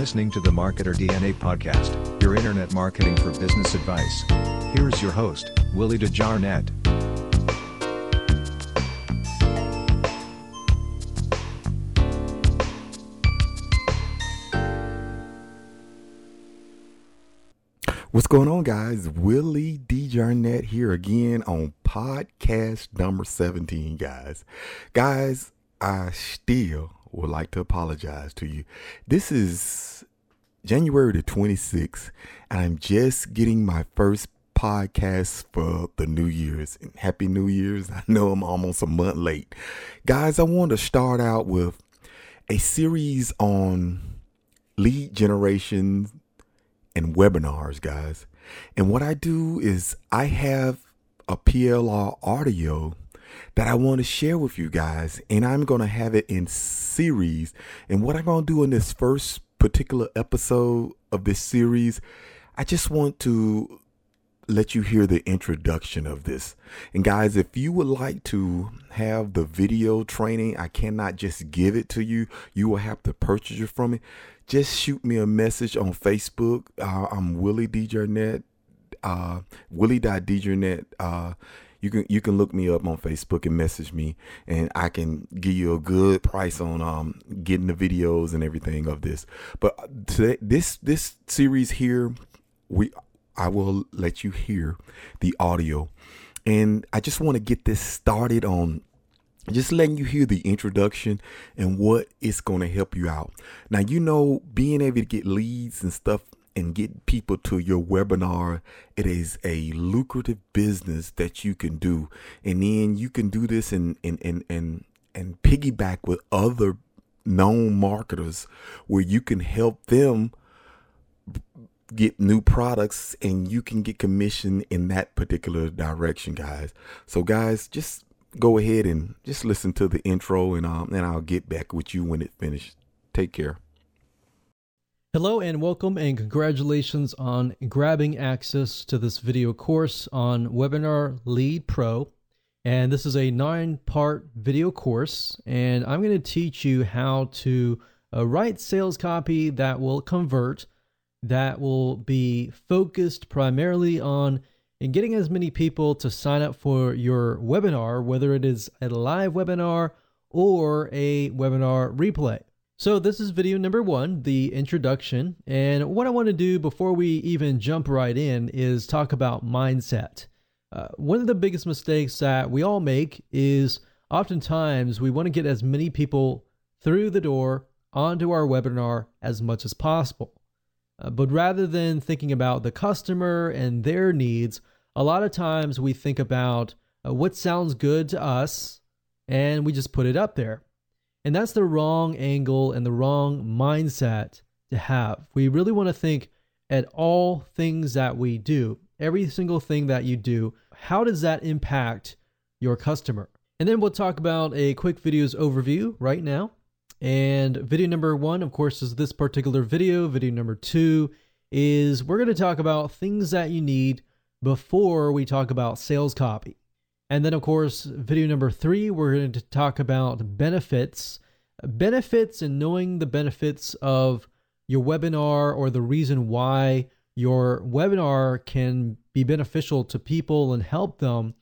listening to the Marketer DNA podcast, your internet marketing for business advice. Here is your host, Willie DeJarnett. What's going on, guys? Willie DeJarnett here again on podcast number 17, guys. Guys, I still would like to apologize to you. This is January the 26th, and I'm just getting my first podcast for the New Year's. And Happy New Year's. I know I'm almost a month late. Guys, I want to start out with a series on lead generation and webinars, guys. And what I do is I have a PLR audio that I want to share with you guys. And I'm going to have it in series. And what I'm going to do in this first particular episode of this series, I just want to let you hear the introduction of this. And guys, if you would like to have the video training, I cannot just give it to you. You will have to purchase it from me. Just shoot me a message on Facebook. Uh, I'm Willie DeJarnett, uh, Willie.DeJarnett. Uh, you can you can look me up on Facebook and message me, and I can give you a good price on um getting the videos and everything of this. But today, this this series here, we I will let you hear the audio, and I just want to get this started on just letting you hear the introduction and what it's going to help you out. Now, you know, being able to get leads and stuff and get people to your webinar, it is a lucrative business that you can do. And then you can do this and and and and, and piggyback with other known marketers where you can help them get new products and you can get commission in that particular direction guys. So guys just go ahead and just listen to the intro and um and I'll get back with you when it finished. Take care Hello and welcome and congratulations on grabbing access to this video course on Webinar Lead Pro. And this is a nine part video course, and I'm going to teach you how to uh, write sales copy that will convert, that will be focused primarily on in getting as many people to sign up for your webinar, whether it is a live webinar or a webinar replay. So this is video number one, the introduction. And what I want to do before we even jump right in is talk about mindset. Uh, one of the biggest mistakes that we all make is oftentimes we want to get as many people through the door onto our webinar as much as possible. Uh, but rather than thinking about the customer and their needs, a lot of times we think about uh, what sounds good to us and we just put it up there. And that's the wrong angle and the wrong mindset to have. We really want to think at all things that we do, every single thing that you do, how does that impact your customer? And then we'll talk about a quick videos overview right now. And video number one, of course, is this particular video. Video number two is we're going to talk about things that you need before we talk about sales copy. And then, of course, video number three, we're going to talk about benefits. Benefits and knowing the benefits of your webinar or the reason why your webinar can be beneficial to people and help them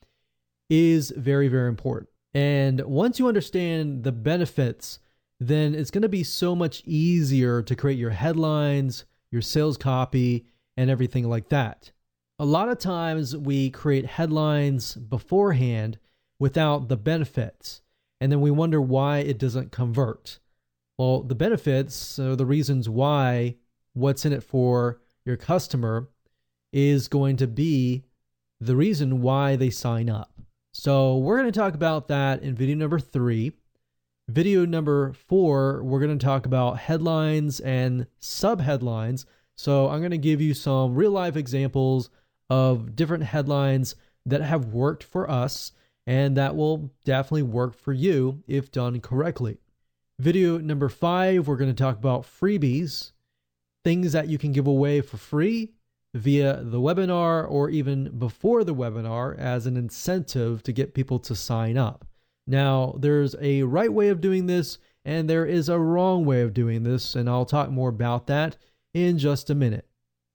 is very, very important. And once you understand the benefits, then it's going to be so much easier to create your headlines, your sales copy, and everything like that a lot of times we create headlines beforehand without the benefits, and then we wonder why it doesn't convert. Well, the benefits are the reasons why what's in it for your customer is going to be the reason why they sign up. So, we're going to talk about that in video number three. Video number four, we're going to talk about headlines and subheadlines. So, I'm going to give you some real life examples of different headlines that have worked for us and that will definitely work for you if done correctly. Video number five, we're going to talk about freebies, things that you can give away for free via the webinar or even before the webinar as an incentive to get people to sign up. Now, there's a right way of doing this And there is a wrong way of doing this, and I'll talk more about that in just a minute.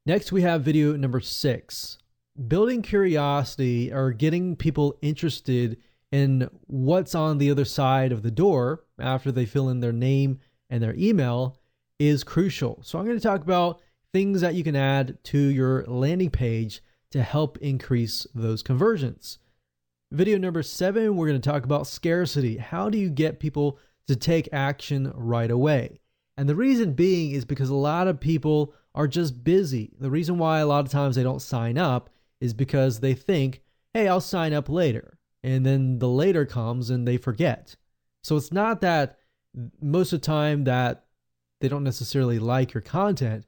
Next, we have video number six building curiosity or getting people interested in what's on the other side of the door after they fill in their name and their email is crucial. So, I'm going to talk about things that you can add to your landing page to help increase those conversions. Video number seven, we're going to talk about scarcity. How do you get people to take action right away? And the reason being is because a lot of people are just busy. The reason why a lot of times they don't sign up is because they think, hey, I'll sign up later. And then the later comes and they forget. So it's not that most of the time that they don't necessarily like your content.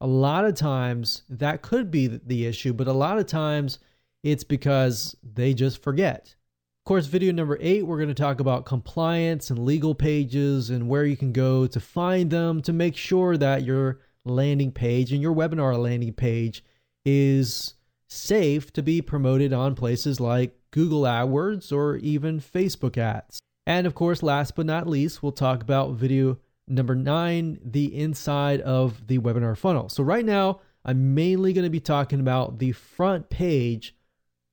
A lot of times that could be the issue, but a lot of times it's because they just forget. Of course, video number eight, we're going to talk about compliance and legal pages and where you can go to find them to make sure that your landing page and your webinar landing page is safe to be promoted on places like Google AdWords or even Facebook ads. And of course, last but not least, we'll talk about video number nine, the inside of the webinar funnel. So, right now, I'm mainly going to be talking about the front page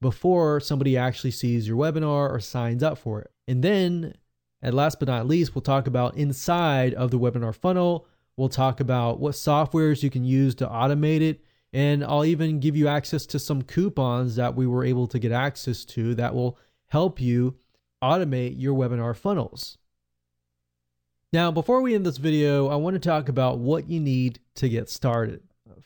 before somebody actually sees your webinar or signs up for it. And then, at last but not least, we'll talk about inside of the webinar funnel. We'll talk about what softwares you can use to automate it. And I'll even give you access to some coupons that we were able to get access to that will help you automate your webinar funnels. Now, before we end this video, I want to talk about what you need to get started.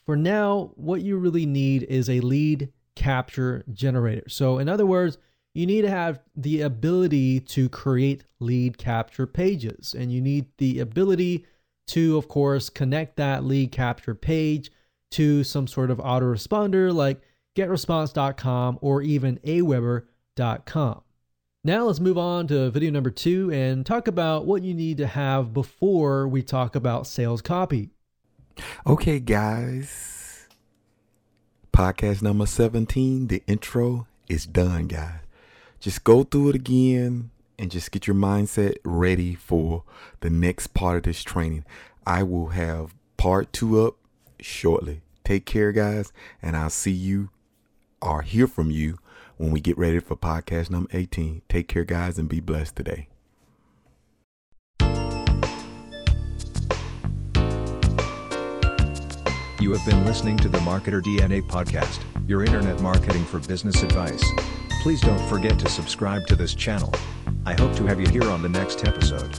For now, what you really need is a lead capture generator. So, in other words, you need to have the ability to create lead capture pages, and you need the ability to, of course, connect that lead capture page to some sort of autoresponder like getresponse.com or even aweber.com. Now let's move on to video number two and talk about what you need to have before we talk about sales copy. Okay, guys. Podcast number 17, the intro is done, guys. Just go through it again and just get your mindset ready for the next part of this training. I will have part two up shortly. Take care, guys, and I'll see you or hear from you when we get ready for podcast number 18. Take care, guys, and be blessed today. You have been listening to the Marketer DNA podcast, your internet marketing for business advice. Please don't forget to subscribe to this channel. I hope to have you here on the next episode.